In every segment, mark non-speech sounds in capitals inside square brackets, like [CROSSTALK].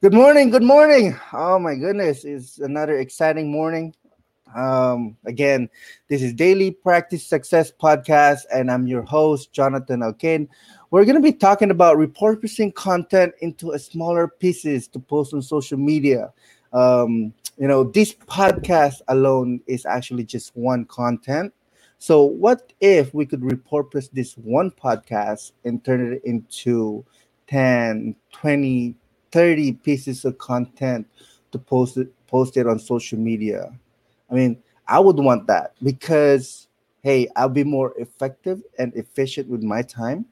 Good morning. Good morning. Oh my goodness, it's another exciting morning. Um, again, this is Daily Practice Success Podcast, and I'm your host, Jonathan Alkane. We're going to be talking about repurposing content into smaller pieces to post on social media. Um, you know, this podcast alone is actually just one content. So, what if we could repurpose this one podcast and turn it into 10, 20, 30 pieces of content to post it post it on social media. I mean, I would want that because hey, I'll be more effective and efficient with my time.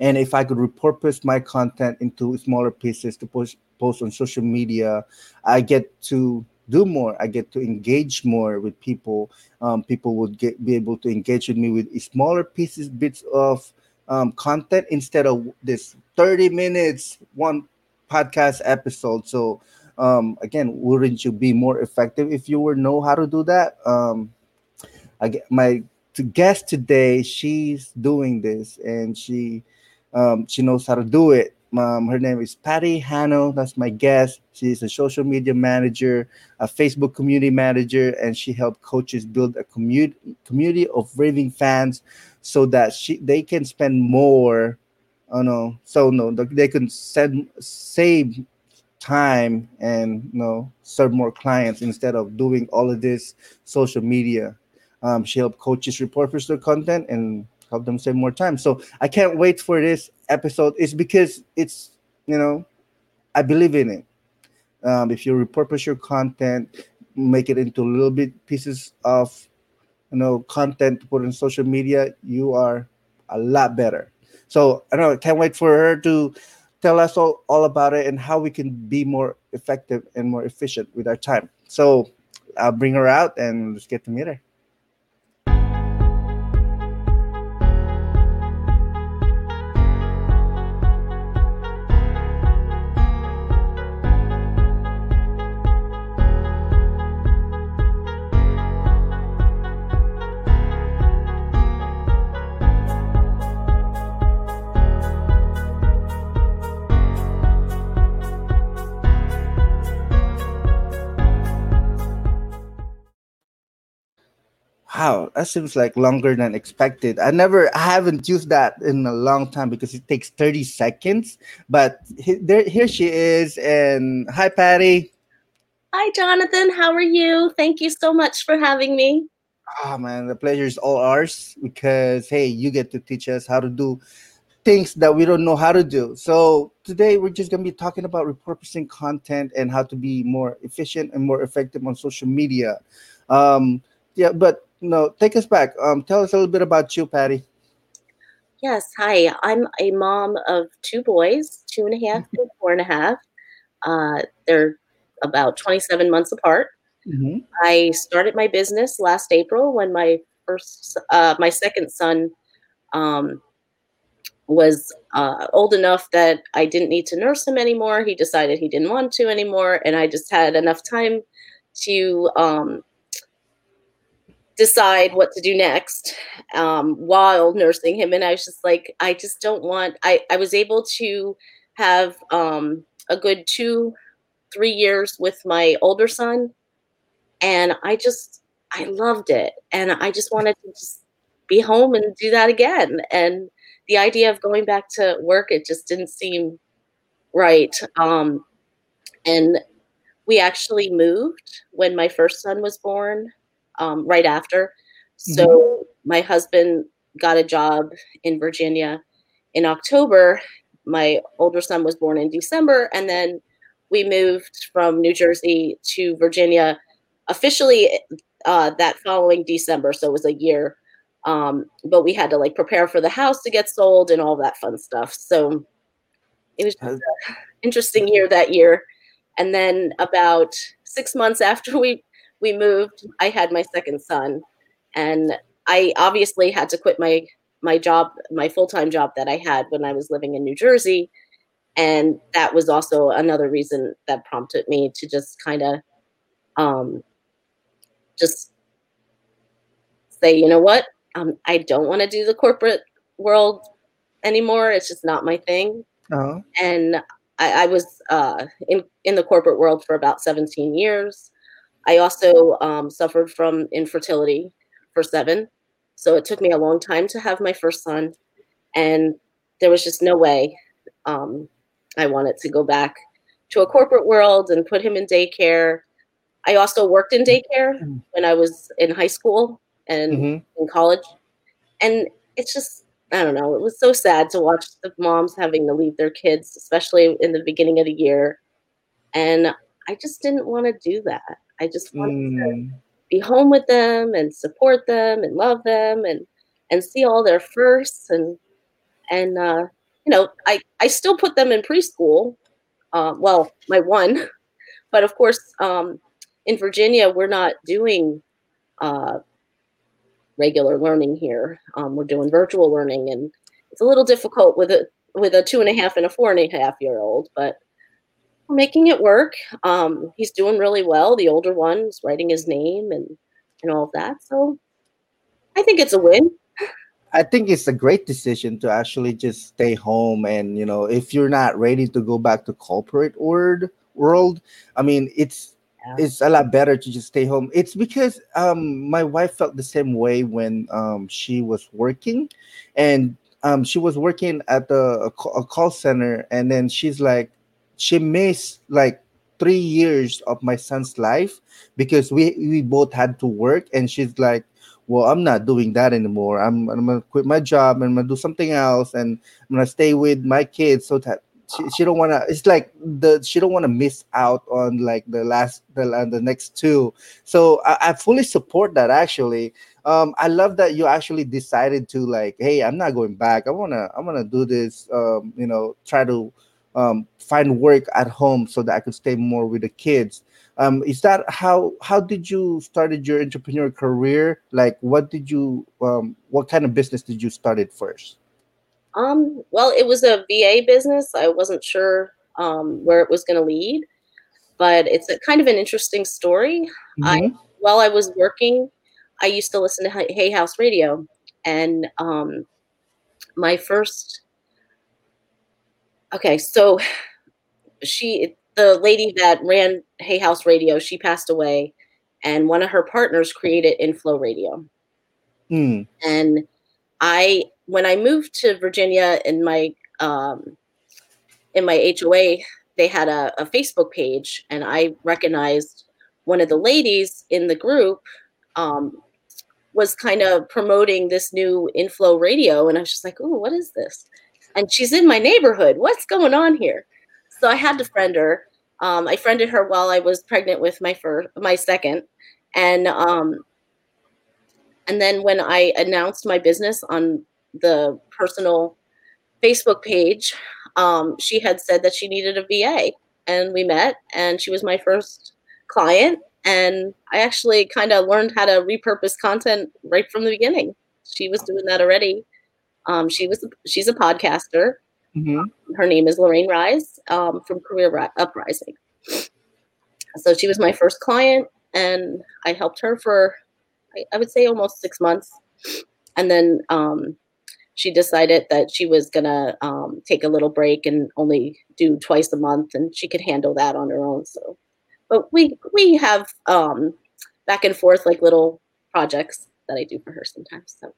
And if I could repurpose my content into smaller pieces to post post on social media, I get to do more. I get to engage more with people. Um, people would get be able to engage with me with smaller pieces, bits of um, content instead of this 30 minutes one podcast episode. So um, again, wouldn't you be more effective if you were know how to do that? Um, I get my guest today. She's doing this and she um, she knows how to do it. Um, her name is Patti Hano. That's my guest. She's a social media manager, a Facebook community manager, and she helped coaches build a community community of raving fans so that she they can spend more oh no so no they can send save time and you know serve more clients instead of doing all of this social media um, she helped coaches repurpose their content and help them save more time so i can't wait for this episode it's because it's you know i believe in it um, if you repurpose your content make it into little bit pieces of you know content to put in social media you are a lot better so I don't know, I can't wait for her to tell us all, all about it and how we can be more effective and more efficient with our time. So I'll bring her out and let's get to meet her. That seems like longer than expected. I never, I haven't used that in a long time because it takes 30 seconds. But he, there, here she is. And hi, Patti. Hi, Jonathan. How are you? Thank you so much for having me. Oh, man, the pleasure is all ours because, hey, you get to teach us how to do things that we don't know how to do. So today we're just going to be talking about repurposing content and how to be more efficient and more effective on social media. Um, yeah, but no, take us back. Um, tell us a little bit about you, Patti. Yes, hi. I'm a mom of two boys, two and a half and four and a half. Uh, they're about 27 months apart. Mm-hmm. I started my business last April when my first, uh, my second son um, was uh, old enough that I didn't need to nurse him anymore. He decided he didn't want to anymore, and I just had enough time to um, decide what to do next um, while nursing him. And I was just like, I just don't want, I, I was able to have um, a good two, three years with my older son. And I just, I loved it. And I just wanted to just be home and do that again. And the idea of going back to work, it just didn't seem right. Um, and we actually moved when my first son was born um, right after. So mm-hmm. my husband got a job in Virginia in October. My older son was born in December, and then we moved from New Jersey to Virginia officially uh, that following December. So it was a year. Um, but we had to like prepare for the house to get sold and all that fun stuff. So it was an interesting year that year. And then about six months after [LAUGHS] we we moved, I had my second son, and I obviously had to quit my my job, my full time job that I had when I was living in New Jersey, and that was also another reason that prompted me to just kind of, um, just say, you know what, um, I don't want to do the corporate world anymore. It's just not my thing. Uh-huh. And I, I was uh, in in the corporate world for about 17 years. I also um, suffered from infertility for seven, so it took me a long time to have my first son, and there was just no way um, I wanted to go back to a corporate world and put him in daycare. I also worked in daycare Mm-hmm. when I was in high school and Mhm. in college, and it's just I don't know. It was so sad to watch the moms having to leave their kids, especially in the beginning of the year. And I just didn't want to do that. I just wanted to Mm. be home with them and support them and love them and and see all their firsts and and uh, you know I I still put them in preschool. Uh, well, my one, [LAUGHS] but of course um, in Virginia we're not doing uh, regular learning here. Um, we're doing virtual learning, and it's a little difficult with a with a two and a half and a four and a half year old, but making it work. Um, he's doing really well. The older one's writing his name and and all of that. So I think it's a win. I think it's a great decision to actually just stay home and you know if you're not ready to go back to corporate world world I mean it's Yeah. it's a lot better to just stay home it's because um my wife felt the same way when um she was working and um she was working at the a, a call center and then she's like she missed like 3 years of my son's life because we we both had to work and she's like well i'm not doing that anymore. I'm, I'm gonna quit my job. And i'm gonna do something else and i'm gonna stay with my kids. So that she, she don't want to it's like the she don't want to miss out on like the last the, la- the next two. So I, I fully support that actually. Um i love that you actually decided to like hey i'm not going back. I want to i want to do this um you know try to um find work at home so that i could stay more with the kids um is that how how did you started your entrepreneur career like what did you um what kind of business did you started first Um, well, it was a VA business. I wasn't sure um, where it was going to lead, but it's a kind of an interesting story. I Mhm. while I was working, I used to listen to Hay Hay House Radio, and um, my first okay, so she the lady that ran Hay House Radio, she passed away, and one of her partners created Inflow Radio. Mm. And I when I moved to Virginia in my um, in my HOA, they had a, a Facebook page, and I recognized one of the ladies in the group um, was kind of promoting this new inflow radio, and I was just like, "Oh, what is this?" And she's in my neighborhood. What's going on here? So I had to friend her. Um, I friended her while I was pregnant with my first, my second, and um, and then when I announced my business on the personal Facebook page, um, she had said that she needed a VA, and we met, and she was my first client. And I actually kind of learned how to repurpose content right from the beginning. She was doing that already. Um, she was she's a podcaster. Mhm. Her name is Lorraine Rise um, from Career Ri- Uprising. So she was my first client, and I helped her for I, I would say almost six months, and then um, she decided that she was gonna um, take a little break and only do twice a month, and she could handle that on her own. So, but we we have um, back and forth like little projects that I do for her sometimes. So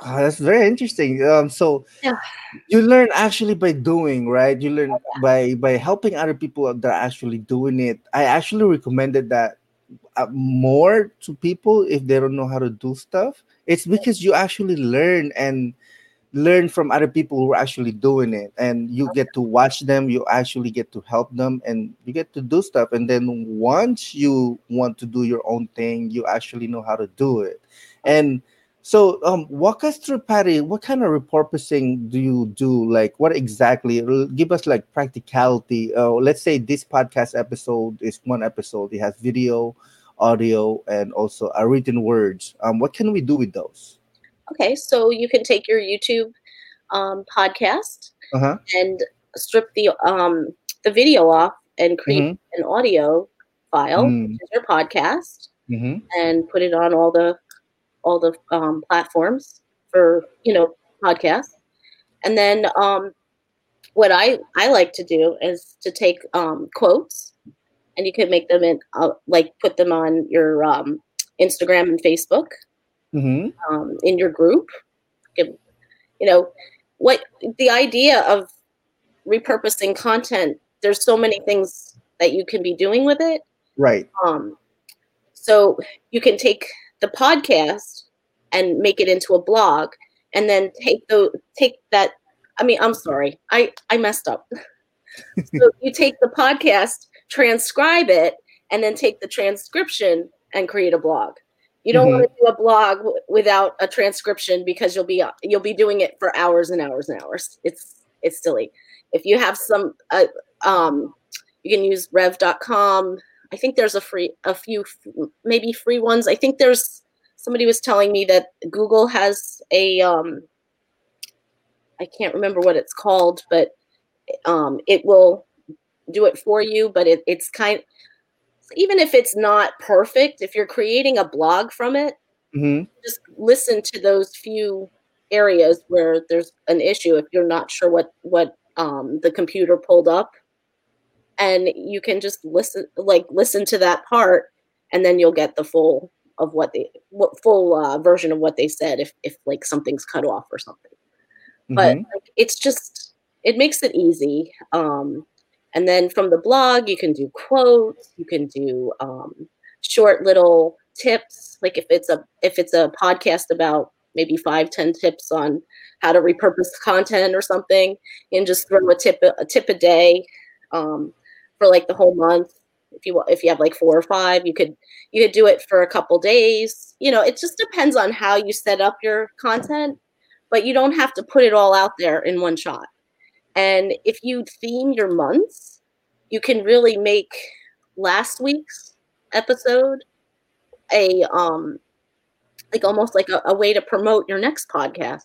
Ah, that's very interesting. Um, so Yeah. you learn actually by doing, right? You learn Oh, yeah. by by helping other people that are actually doing it. I actually recommended that uh, more to people if they don't know how to do stuff. It's because you actually learn and learn from other people who are actually doing it, and you get to watch them. You actually get to help them, and you get to do stuff. And then once you want to do your own thing, you actually know how to do it. And so, um, walk us through, Patti. What kind of repurposing do you do? Like, what exactly? Give us like practicality. Uh, let's say this podcast episode is one episode. It has video, audio, and also a written words. Um, what can we do with those? okay, so you can take your YouTube um, podcast Uh huh. and strip the um, the video off and create an audio file, Mm-hmm. your podcast, Mm-hmm. and put it on all the all the um, platforms for you know podcasts. And then um, what I I like to do is to take um, quotes, and you can make them in uh, like put them on your um, Instagram and Facebook, hmm um, in your group. You know what the idea of repurposing content. There's so many things that you can be doing with it. Right. Um, so you can take the podcast and make it into a blog, and then take the take that. I mean, I'm sorry, I I messed up. [LAUGHS] so you take the podcast, transcribe it, and then take the transcription and create a blog. You don't want to do a blog w- without a transcription because you'll be you'll be doing it for hours and hours and hours. It's it's silly. If you have some, uh, um, you can use Rev.com. I think there's a free a few maybe free ones. I think there's somebody was telling me that Google has a um, I can't remember what it's called, but um, it will do it for you. But it, it's kind even if it's not perfect, if you're creating a blog from it, hmm just listen to those few areas where there's an issue if you're not sure what what um, the computer pulled up and you can just listen like listen to that part and then you'll get the full of what the what full uh, version of what they said if if like something's cut off or something but Mhm. like, it's just it makes it easy um and then from the blog you can do quotes you can do um short little tips like if it's a if it's a podcast about maybe five ten tips on how to repurpose content or something and just throw a tip a tip a day um for like the whole month. If you if you have like four or five you could you could do it for a couple days. You know it just depends on how you set up your content but you don't have to put it all out there in one shot. And if you theme your months you can really make last week's episode a um like almost like a, a way to promote your next podcast.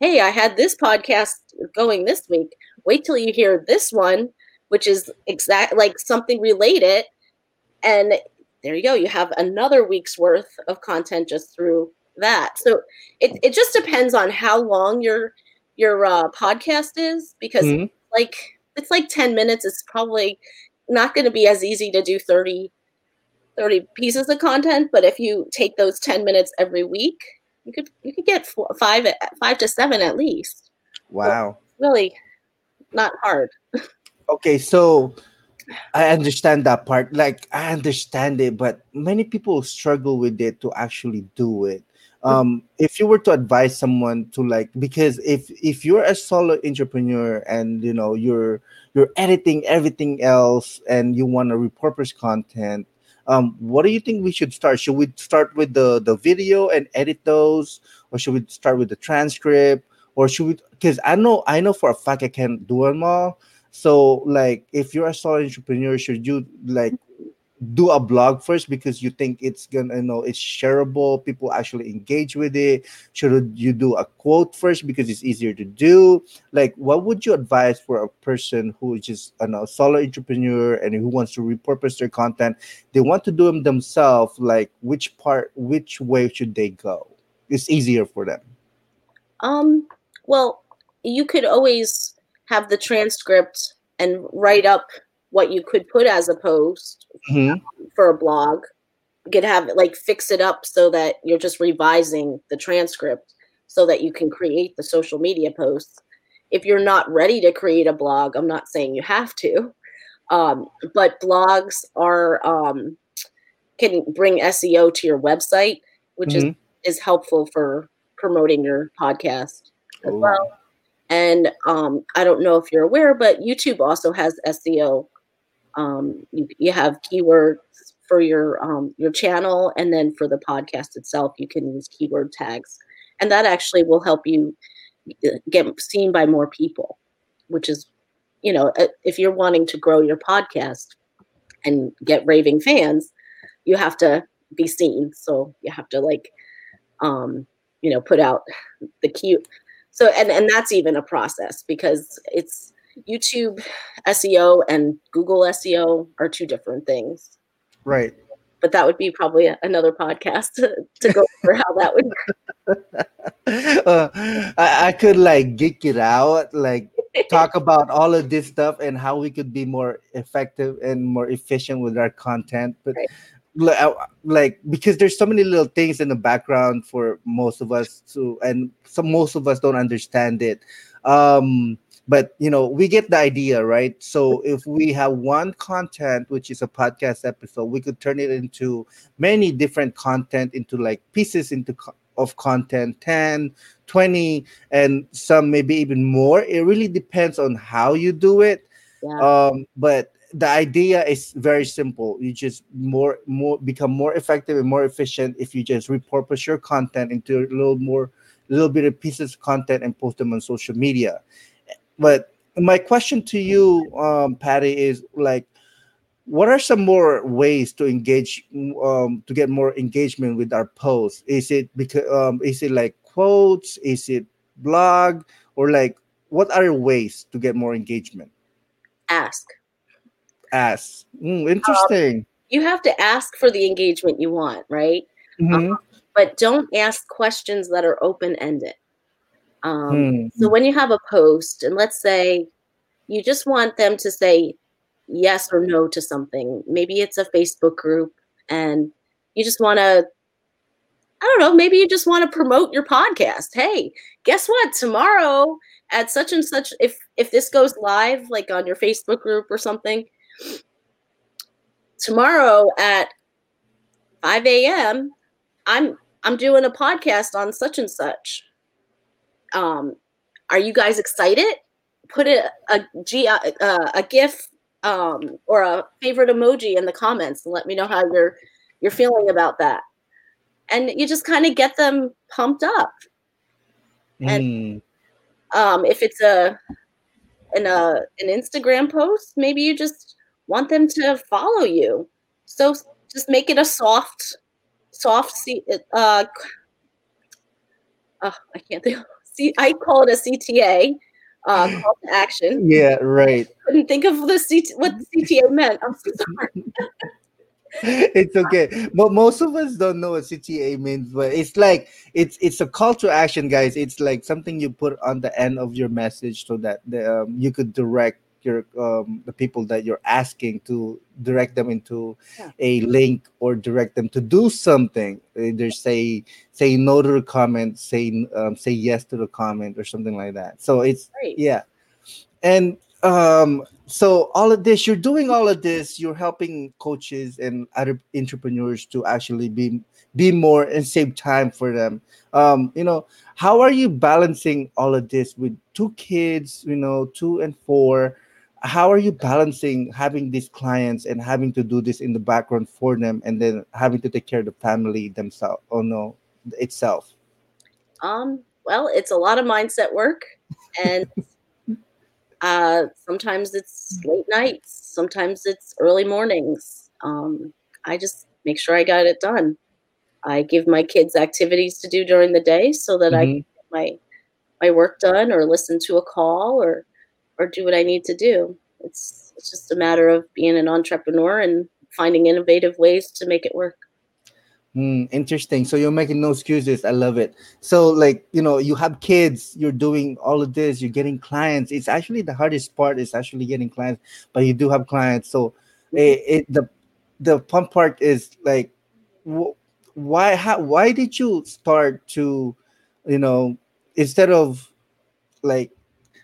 Hey i had this podcast going this week. Wait till you hear this one which is exact like something related and there you go you have another week's worth of content just through that so it, it just depends on how long your your uh, podcast is because Mhm. like it's like 10 minutes it's probably not going to be as easy to do 30 30 pieces of content but if you take those 10 minutes every week you could you could get four, five five to seven at least Wow. really not hard [LAUGHS] Okay, so I understand that part. Like I understand it, but many people struggle with it to actually do it. Um, if you were to advise someone to like, because if if you're a solo entrepreneur and you know you're you're editing everything else and you want to repurpose content, um, what do you think we should start? Should we start with the the video and edit those, or should we start with the transcript, or should we? Because I know I know for a fact I can do them all. So, like, if you're a solo entrepreneur, should you like do a blog first because you think it's gonna, you know, it's shareable, people actually engage with it? Should you do a quote first because it's easier to do? Like, what would you advise for a person who is just a know, solo entrepreneur and who wants to repurpose their content? They want to do them themselves. Like, which part, which way should they go? It's easier for them. um well you could always have the transcript and write up what you could put as a post Mhm. for a blog you could have like fix it up so that you're just revising the transcript so that you can create the social media posts if you're not ready to create a blog i'm not saying you have to um, but blogs are um, can bring seo to your website which is Mhm. is helpful for promoting your podcast as Oh. well and um, i don't know if you're aware but youtube also has seo um, you, you have keywords for your um, your channel and then for the podcast itself you can use keyword tags. And that actually will help you uh, get seen by more people which is you know uh, if you're wanting to grow your podcast and get raving fans you have to be seen. So you have to like um you know put out the cute so and and that's even a process because it's youtube seo and google seo are two different things Right. but that would be probably a- another podcast to, to go over how that would work. [LAUGHS] uh, I, I could like geek it out like talk [LAUGHS] about all of this stuff and how we could be more effective and more efficient with our content. But right. Like because there's so many little things in the background for most of us to, and some most of us don't understand it. Um, but you know we get the idea right so if we have one content which is a podcast episode we could turn it into many different content into like pieces into of content 10 20 and some maybe even more it really depends on how you do it yeah. um but the idea is very simple you just more more become more effective and more efficient if you just repurpose your content into a little more little bit of pieces of content and post them on social media but my question to you, um, Patti, is like, what are some more ways to engage um, to get more engagement with our posts? Is it because um, is it like quotes? Is it blog or like what other ways to get more engagement? Ask. Ask. Mm, interesting. Um, you have to ask for the engagement you want, right? Mm-hmm. Um, but don't ask questions that are open ended. Um, mm. So when you have a post, and let's say you just want them to say yes or no to something, maybe it's a Facebook group, and you just want to, I don't know, maybe you just want to promote your podcast. Hey, guess what? Tomorrow at such and such, if if this goes live, like on your Facebook group or something, tomorrow at 5 a.m., I'm I'm doing a podcast on such and such um, are you guys excited? Put a a, G, uh, a GIF um, or a favorite emoji in the comments and let me know how you're you're feeling about that. And you just kind of get them pumped up. And mm. um, if it's a in a an Instagram post, maybe you just want them to follow you. So just make it a soft, soft, uh, oh, I can't think. See, I call it a CTA, uh, call to action. [LAUGHS] Yeah, right. I couldn't think of the CT- what the CTA meant. I'm so sorry. [LAUGHS] it's okay but most of us don't know what cta means but it's like it's it's a call to action guys it's like something you put on the end of your message so that the, um, you could direct your um, the people that you're asking to direct them into yeah. a link or direct them to do something. Either say say no to the comment say um, say yes to the comment or something like that. So it's Great. yeah. And um so all of this you're doing all of this you're helping coaches and other entrepreneurs to actually be be more and save time for them. Um you know how are you balancing all of this with two kids you know two and four how are you balancing having these clients and having to do this in the background for them and then having to take care of the family themselves oh no itself? Um well it's a lot of mindset work and [LAUGHS] uh sometimes it's late nights sometimes it's early mornings. Um i just make sure i got it done. I give my kids activities to do during the day so that mm-hmm. i get my my work done or listen to a call or or do what I need to do. It's it's just a matter of being an entrepreneur and finding innovative ways to make it work. Mm, interesting. So you're making no excuses. I love it. So like you know, you have kids. You're doing all of this. You're getting clients. It's actually the hardest part is actually getting clients, but you do have clients. So mm-hmm. it, it the the fun part is like, wh- why how why did you start to, you know, instead of like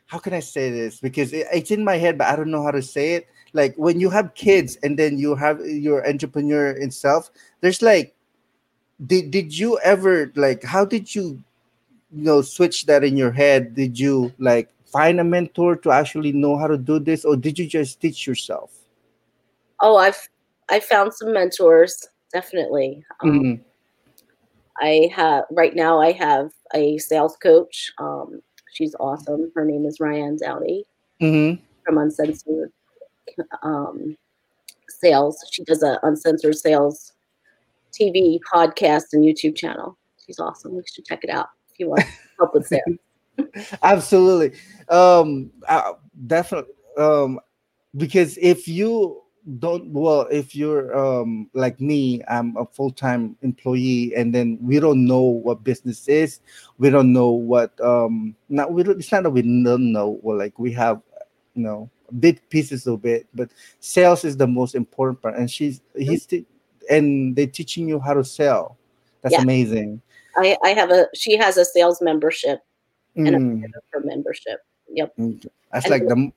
how can I say this? Because it, it's in my head, but I don't know how to say it. Like when you have kids and then you have your entrepreneur itself, there's like, did did you ever like? How did you, you know, switch that in your head? Did you like find a mentor to actually know how to do this, or did you just teach yourself? Oh, I've I found some mentors definitely. Um, mm-hmm. I have right now. I have a sales coach. Um, She's awesome. Her name is Ryan Dowdy mm-hmm. from Uncensored um, Sales. She does a Uncensored Sales TV podcast and YouTube channel. She's awesome. You should check it out if you want [LAUGHS] help with sales. [LAUGHS] Absolutely, um, uh, definitely. Um, because if you don't well if you're um like me i'm a full-time employee and then we don't know what business is we don't know what um not we don't, it's not that we don't know well like we have you know big pieces of it but sales is the most important part and she's he's t- and they're teaching you how to sell that's Yeah. amazing I, I have a she has a sales membership and a Mm. membership. Yep. That's And- like the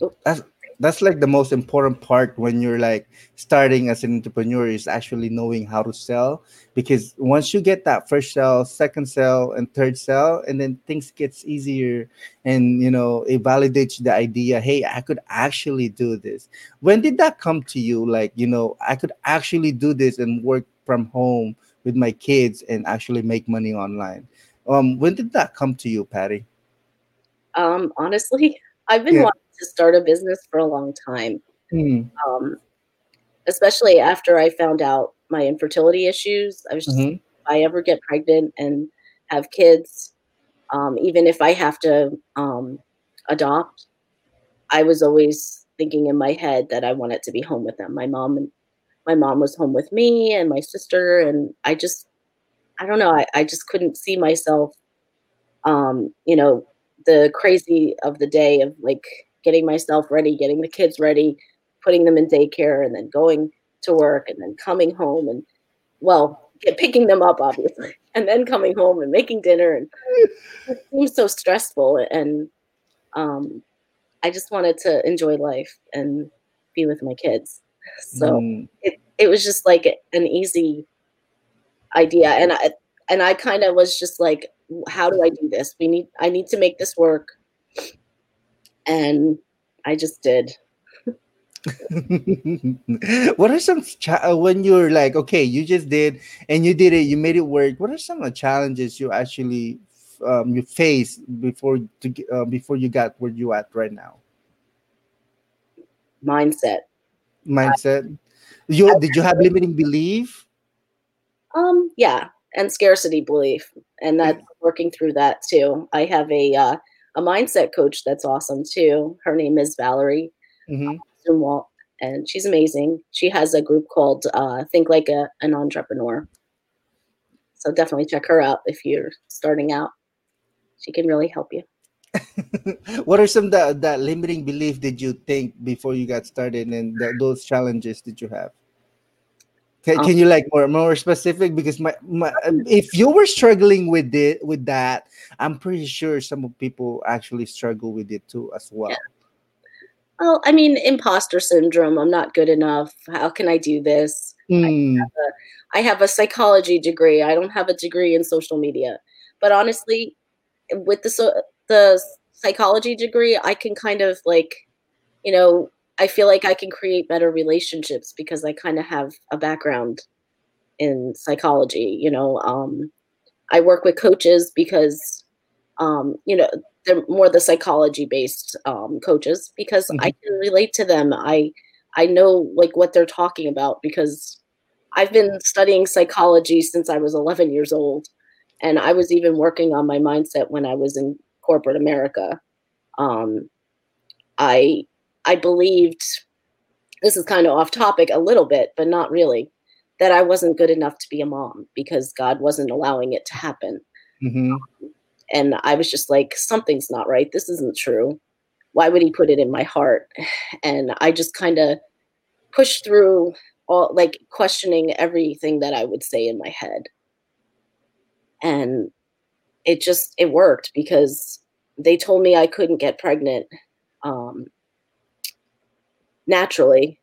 Oh. that's that's like the most important part when you're like starting as an entrepreneur is actually knowing how to sell because once you get that first sell, second sell, and third sell, and then things gets easier and you know it validates the idea. Hey, I could actually do this. When did that come to you? Like you know, I could actually do this and work from home with my kids and actually make money online. Um, when did that come to you, Patti? Um, honestly, I've been Yeah. wanting to start a business for a long time. Hmm. Um, especially after I found out my infertility issues. I was just Mhm. if I ever get pregnant and have kids, um, even if I have to um, adopt, I was always thinking in my head that I wanted to be home with them. My mom and my mom was home with me and my sister, and I just, I don't know, I, I just couldn't see myself, um, you know, the crazy of the day of like getting myself ready, getting the kids ready, putting them in daycare, and then going to work, and then coming home and well, get, picking them up obviously, [LAUGHS] and then coming home and making dinner, and it seems so stressful. And um, I just wanted to enjoy life and be with my kids. So Mm. it, it was just like an easy idea, and I and I kind of was just like, how do I do this? We need I need to make this work, and I just did. [LAUGHS] what are some cha- uh, when you're like okay you just did and you did it you made it work what are some of the challenges you actually um, you face before to uh, before you got where you at right now Mindset. mindset you did you have limiting belief Um, yeah, and scarcity belief, and that's working through that too. I have a uh, a mindset coach that's awesome too. Her name is Valerie. Zumwalt, and she's amazing. She has a group called uh, Think Like a, an Entrepreneur. So definitely check her out if you're starting out. She can really help you. [LAUGHS] what are some that that limiting belief did you think before you got started and those challenges did you have can, Um, can you like more more specific because my, my if you were struggling with it with that i'm pretty sure some people actually struggle with it too as well Well, I mean, imposter syndrome. I'm not good enough. How can I do this? Hmm, I have a psychology degree. I don't have a degree in social media. But honestly, with the so, the psychology degree, I can kind of like, you know, I feel like I can create better relationships because I kind of have a background in psychology. You know, um, I work with coaches because, um, you know, they're more the psychology based um, coaches because I can relate to them. I I know like what they're talking about because I've been studying psychology since I was 11 years old, and I was even working on my mindset when I was in corporate America. Um, I I believed this is kind of off topic a little bit, but not really, that I wasn't good enough to be a mom because God wasn't allowing it to happen. mhm. And I was just like, something's not right. This isn't true. Why would he put it in my heart? [SIGHS] And I just kind of pushed through all like questioning everything that I would say in my head. And it just it worked because they told me I couldn't get pregnant um, naturally,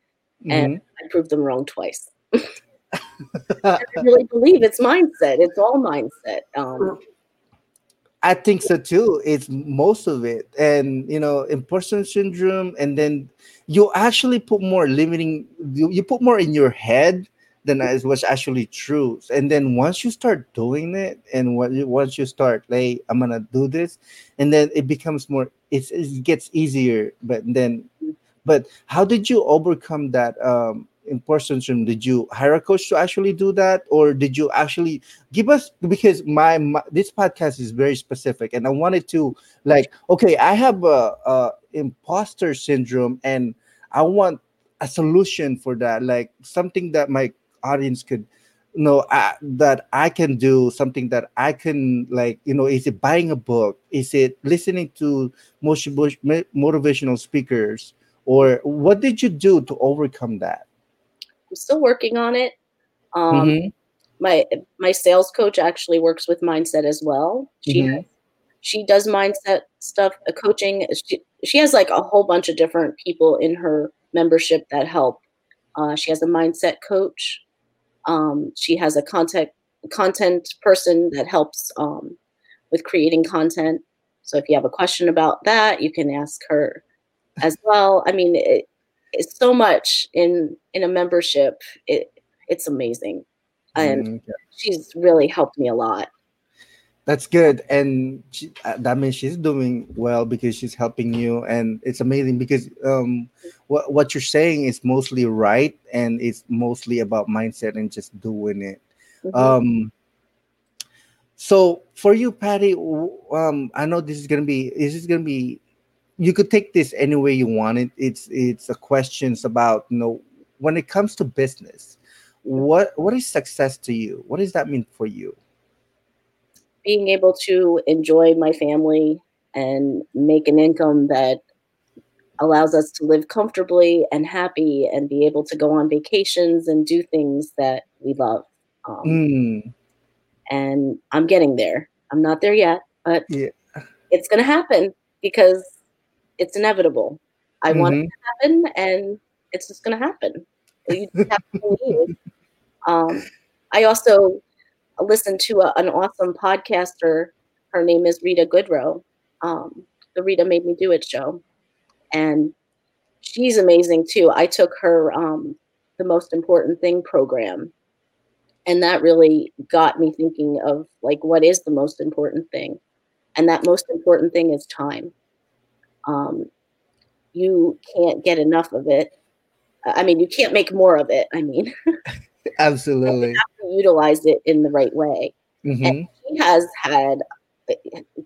and Mhm. I proved them wrong twice. [LAUGHS] [LAUGHS] I really believe it's mindset. It's all mindset. Um, I think so too. It's most of it, and you know, imposter syndrome, and then you actually put more limiting. You, you put more in your head than is what's actually true. And then once you start doing it, and what you, once you start, like, I'm gonna do this, and then it becomes more. It's, it gets easier, but then, but how did you overcome that um imposter syndrome? Did you hire a coach to actually do that, or did you actually give us because my, my this podcast is very specific and i wanted to like okay i have a, a imposter syndrome and i want a solution for that like something that my audience could know I, that i can do something that i can like you know is it buying a book? Is it listening to motivational speakers or what did you do to overcome that? I'm still working on it. Um, mm-hmm. my my sales coach actually works with mindset as well. She mm-hmm. she does mindset stuff uh, coaching. She, she has like a whole bunch of different people in her membership that help. Uh, she has a mindset coach. Um, she has a content content person that helps um, with creating content. So if you have a question about that, you can ask her as well. I mean, it, it's so much in in a membership. It it's amazing, and mm, she's really helped me a lot that's good and she, uh, that means she's doing well because she's helping you and it's amazing because um what, what you're saying is mostly right and it's mostly about mindset and just doing it mm-hmm. um so for you patty um i know this is gonna be this is gonna be you could take this any way you want it it's it's a questions about you know when it comes to business what what is success to you what does that mean for you being able to enjoy my family and make an income that allows us to live comfortably and happy and be able to go on vacations and do things that we love. Um, mm. And I'm getting there. I'm not there yet, but yeah. it's going to happen because it's inevitable. I mm-hmm. want it mm-hmm. to happen and it's just going to happen. You just have to [LAUGHS] believe. Um, I also listened to a, an awesome podcaster. Her name is Rita Goodroe, um, the Rita Made Me Do It show. And she's amazing too. I took her um, the most important thing program. And that really got me thinking of like, what is the most important thing? And that most important thing is time. Um, you can't get enough of it. I mean, you can't make more of it. I mean, [LAUGHS] Absolutely. utilize it in the right way. Mm-hmm. And he has had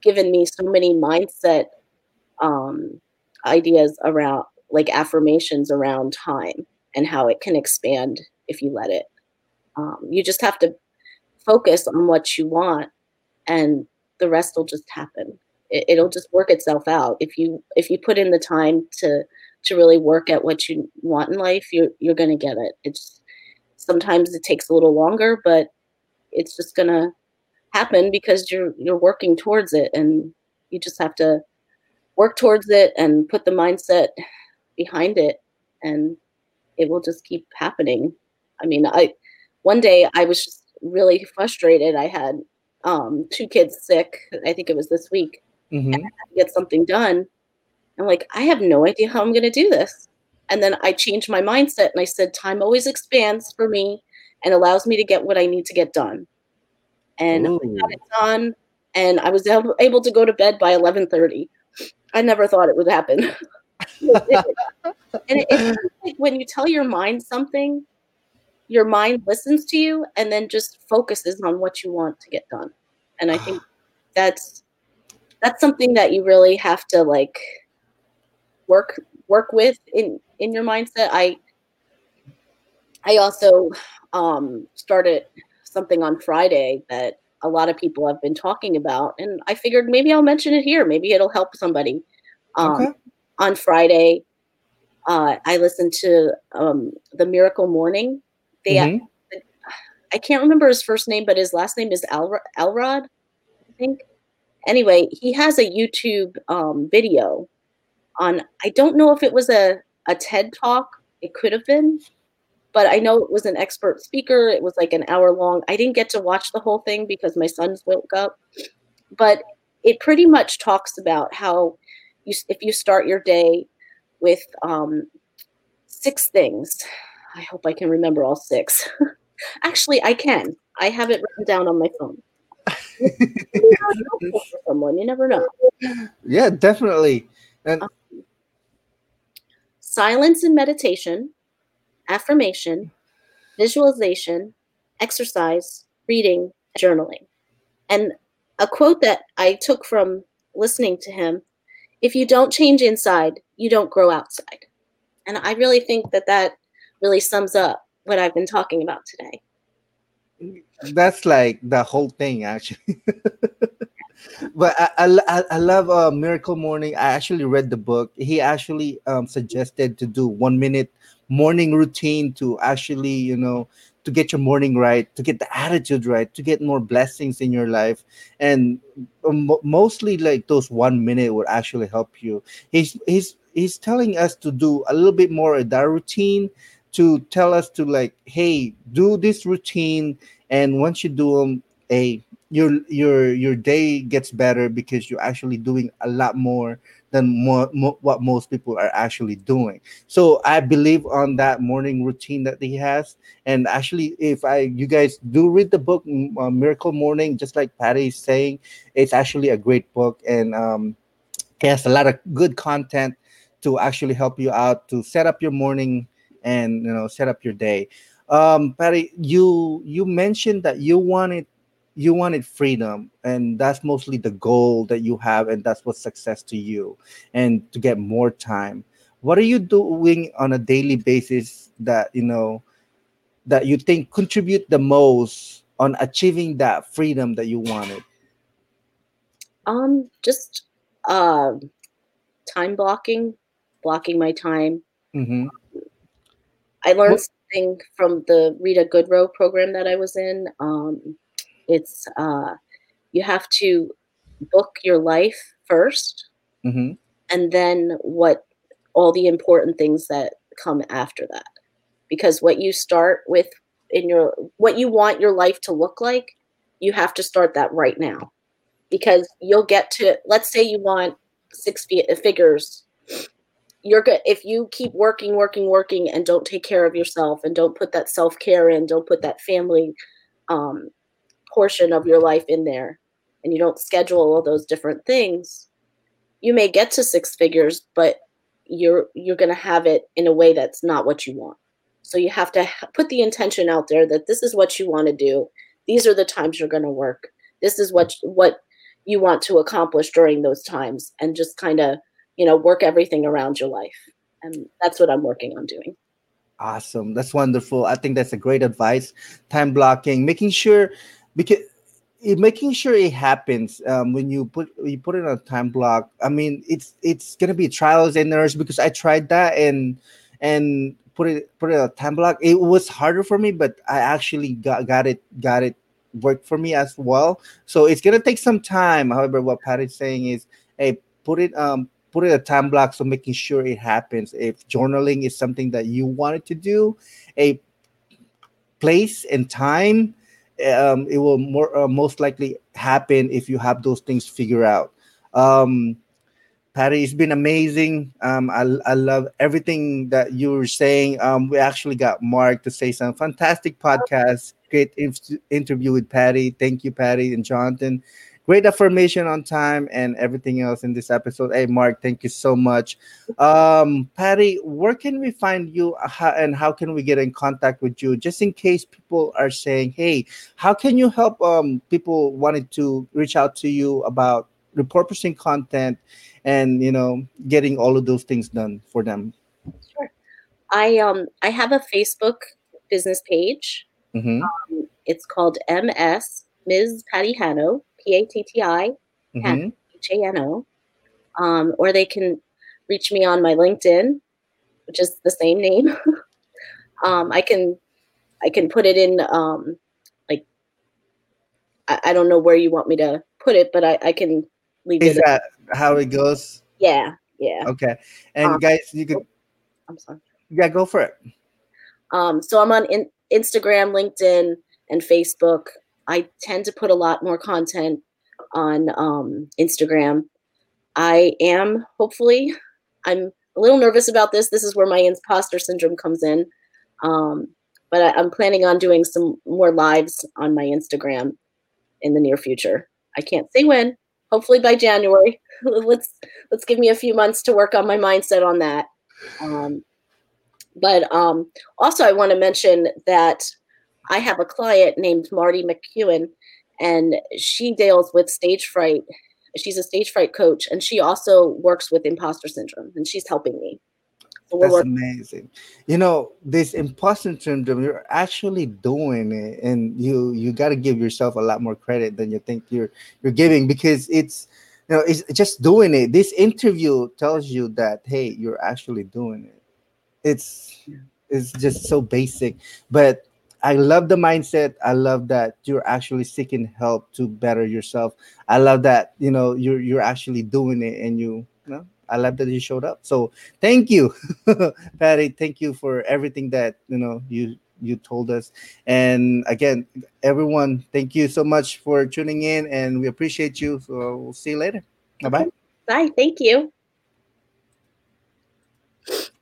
given me so many mindset um, ideas around like affirmations around time and how it can expand if you let it. Um, you just have to focus on what you want and the rest will just happen. It, will just work itself out. If you if you put in the time to to really work at what you want in life, you're you're gonna get it. It's sometimes it takes a little longer, but it's just gonna happen because you're you're working towards it and you just have to work towards it and put the mindset behind it and it will just keep happening. I mean, I one day I was just really frustrated. I had um, two kids sick. I think it was this week. Mm-hmm. And I had to get something done. I'm like, I have no idea how I'm going to do this. And then I changed my mindset and I said, time always expands for me and allows me to get what I need to get done. And Ooh. I got it done and I was able to go to bed by 1130. I never thought it would happen. [LAUGHS] and it, it's [LAUGHS] like when you tell your mind something, your mind listens to you and then just focuses on what you want to get done. And I think [SIGHS] that's that's something that you really have to like work work with in in your mindset. I I also um, started something on Friday that a lot of people have been talking about, and I figured maybe I'll mention it here. Maybe it'll help somebody. Um, okay. On Friday, uh, I listened to um, the Miracle Morning. They, mm-hmm. I can't remember his first name, but his last name is Al- Elrod, I think. Anyway, he has a YouTube um, video on. I don't know if it was a a TED talk. It could have been, but I know it was an expert speaker. It was like an hour long. I didn't get to watch the whole thing because my sons woke up, but it pretty much talks about how you, if you start your day with um, six things, I hope I can remember all six. [LAUGHS] Actually, I can. I have it written down on my phone. Someone, you never know. Yeah, definitely. And um, silence and meditation, affirmation, visualization, exercise, reading, journaling. And a quote that I took from listening to him if you don't change inside, you don't grow outside. And I really think that that really sums up what I've been talking about today. That's like the whole thing, actually. [LAUGHS] but I, I, I love uh, Miracle Morning. I actually read the book. He actually um, suggested to do one minute morning routine to actually, you know, to get your morning right, to get the attitude right, to get more blessings in your life, and mostly like those one minute would actually help you. He's he's he's telling us to do a little bit more of that routine to tell us to like, hey, do this routine, and once you do them, a your your your day gets better because you're actually doing a lot more than more, more, what most people are actually doing. So I believe on that morning routine that he has. And actually, if I you guys do read the book uh, Miracle Morning, just like Patti is saying, it's actually a great book and um, it has a lot of good content to actually help you out to set up your morning and you know set up your day. Um, Patti, you you mentioned that you wanted you wanted freedom and that's mostly the goal that you have and that's what success to you and to get more time what are you doing on a daily basis that you know that you think contribute the most on achieving that freedom that you wanted um just uh, time blocking blocking my time mm-hmm. i learned what? Something from the rita Goodroe program that i was in um, it's uh, you have to book your life 1st mm-hmm. and then what all the important things that come after that because what you start with in your what you want your life to look like you have to start that right now because you'll get to let's say you want six figures you're good if you keep working working working and don't take care of yourself and don't put that self-care in don't put that family um, portion of your life in there and you don't schedule all those different things, you may get to six figures, but you're you're going to have it in a way that's not what you want. So you have to put the intention out there that this is what you want to do. These are the times you're going to work. This is what what you want to accomplish during those times and just kind of, you know, work everything around your life. And that's what I'm working on doing. Awesome. That's wonderful. I think that's a great advice. Time blocking, making sure because it, making sure it happens um, when you put you put it on a time block. I mean, it's it's gonna be trials and errors because I tried that and and put it put it on a time block. It was harder for me, but I actually got got it got it worked for me as well. So it's gonna take some time. However, what Pat is saying is, hey, put it um put a time block so making sure it happens. If journaling is something that you wanted to do, a place and time um, it will more uh, most likely happen if you have those things figured out. Um, Patti, it's been amazing. Um, I, I love everything that you were saying. Um, we actually got Mark to say some fantastic podcast. Great inf- interview with Patti. Thank you, Patti and Jonathan great affirmation on time and everything else in this episode. Hey, Mark, thank you so much. Um, Patti, where can we find you and how can we get in contact with you? Just in case people are saying, hey, how can you help um, people wanting to reach out to you about repurposing content and, you know, getting all of those things done for them? Sure. I, um, I have a Facebook business page. Mm-hmm. Um, it's called MS Ms. Patti Hano P A T T I mm-hmm. H A N O. Um, or they can reach me on my LinkedIn, which is the same name. [LAUGHS] um, I can I can put it in um, like I, I, don't know where you want me to put it, but I, I can leave is it. that how it goes? Yeah, yeah. Okay. And um, guys, you could I'm sorry. Yeah, go for it. Um, so I'm on in, Instagram, LinkedIn, and Facebook. I tend to put a lot more content on um, Instagram. I am hopefully, I'm a little nervous about this. This is where my imposter syndrome comes in. Um, but I, I'm planning on doing some more lives on my Instagram in the near future. I can't say when. Hopefully by January. [LAUGHS] let's let's give me a few months to work on my mindset on that. Um, but um, also, I want to mention that I have a client named Marty McEwen, and she deals with stage fright. She's a stage fright coach, and she also works with imposter syndrome, and she's helping me. That's amazing. You know, this imposter syndrome, you're actually doing it, and you you got to give yourself a lot more credit than you think you're you're giving because it's you know it's just doing it. This interview tells you that hey, you're actually doing it. It's it's just so basic, but I love the mindset. I love that you're actually seeking help to better yourself. I love that you know you're you're actually doing it, and you, you know I love that you showed up. So thank you, [LAUGHS] Patti. Thank you for everything that you know you you told us. And again, everyone, thank you so much for tuning in, and we appreciate you. So we'll see you later. Bye bye. Bye. Thank you.